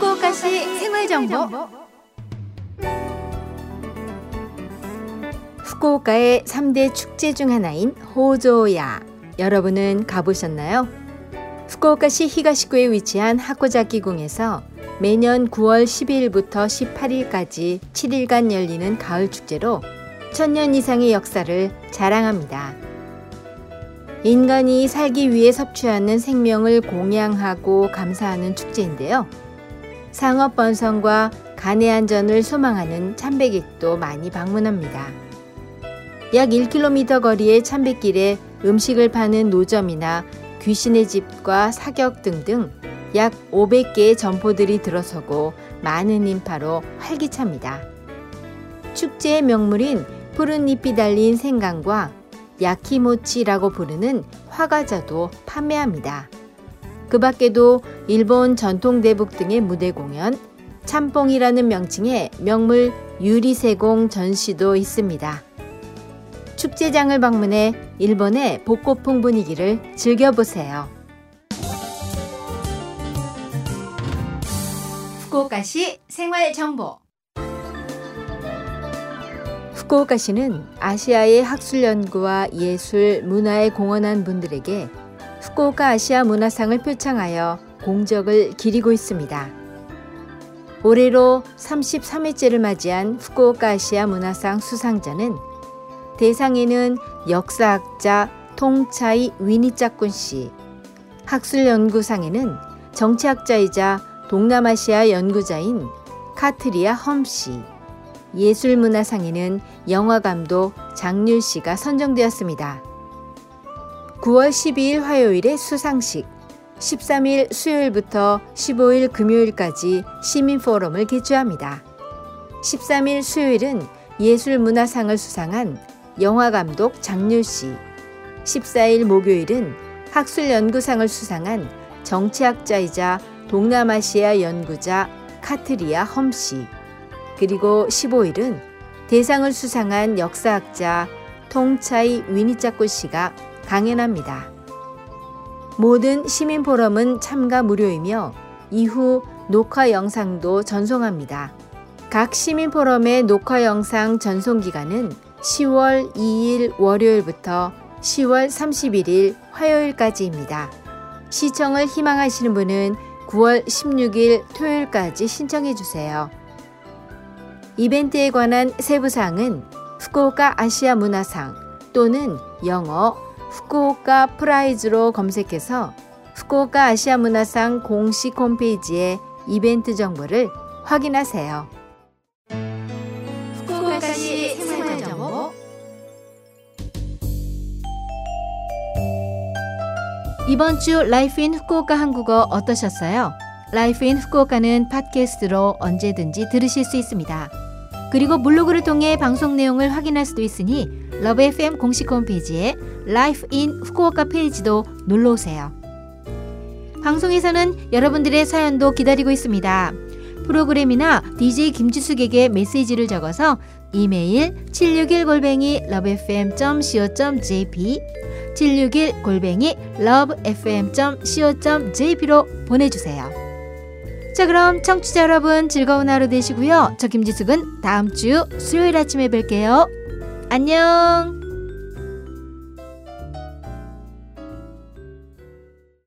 후쿠오카시 생활 정보. 후쿠오카의 3대 축제 중 하나인 호조야. 여러분은 가보셨나요? 후쿠오카시 히가시구에 위치한 하코자키궁에서 매년 9월 12일부터 18일까지 7일간 열리는 가을 축제로 천년 이상의 역사를 자랑합니다. 인간이 살기 위해 섭취하는 생명을 공양하고 감사하는 축제인데요. 상업 번성과 간의 안전을 소망하는 참배객도 많이 방문합니다. 약 1km 거리의 참배길에 음식을 파는 노점이나 귀신의 집과 사격 등등 약 500개의 점포들이 들어서고 많은 인파로 활기찹니다. 축제의 명물인 푸른 잎이 달린 생강과 야키모치라고 부르는 화과자도 판매합니다. 그 밖에도 일본 전통 대북 등의 무대 공연, 참뽕이라는 명칭의 명물 유리세공 전시도 있습니다. 축제장을 방문해 일본의 복고풍 분위기를 즐겨보세요. 후쿠오카시 생활 정보 후쿠오카시는 아시아의 학술 연구와 예술, 문화에 공헌한 분들에게 후쿠오카 아시아 문화상을 표창하여 공적을 기리고 있습니다. 올해로 33회째를 맞이한 후쿠오카 아시아 문화상 수상자는 대상에는 역사학자 통차이 위니짜꾼 씨, 학술연구상에는 정치학자이자 동남아시아 연구자인 카트리아 험 씨, 예술문화상에는 영화감독 장률 씨가 선정되었습니다. 9월 12일 화요일에 수상식, 13일 수요일부터 15일 금요일까지 시민포럼을 개최합니다. 13일 수요일은 예술문화상을 수상한 영화감독 장률 씨, 14일 목요일은 학술연구상을 수상한 정치학자이자 동남아시아 연구자 카트리아 험 씨, 그리고 15일은 대상을 수상한 역사학자 통차이 위니짜꾸 씨가 강연합니다. 모든 시민 포럼은 참가 무료이며 이후 녹화 영상도 전송합니다. 각 시민 포럼의 녹화 영상 전송 기간은 10월 2일 월요일부터 10월 31일 화요일까지입니다. 시청을 희망하시는 분은 9월 16일 토요일까지 신청해 주세요. 이벤트에 관한 세부 사항은 후쿠오카 아시아 문화상 또는 영어 Fukuoka Prize로 검색해서 후쿠오카 아시아 문화상 공식 홈페이지에 이벤트 정보를 확인하세요. 후쿠오카시 생활 정보 이번 주 Life in Fukuoka 한국어 어떠셨어요? Life in Fukuoka는 팟캐스트로 언제든지 들으실 수 있습니다. 그리고 블로그를 통해 방송 내용을 확인할 수도 있으니 LOVE FM 공식 홈페이지에 Life in Fukuoka 페이지도 놀러 오세요. 방송에서는 여러분들의 사연도 기다리고 있습니다. 프로그램이나 DJ 김지숙에게 메시지를 적어서 이메일 761골뱅이 lovefm.co.jp 761골뱅이 lovefm.co.jp로 보내주세요. 자 그럼 청취자 여러분 즐거운 하루 되시고요. 저 김지숙은 다음 주 수요일 아침에 뵐게요. 안녕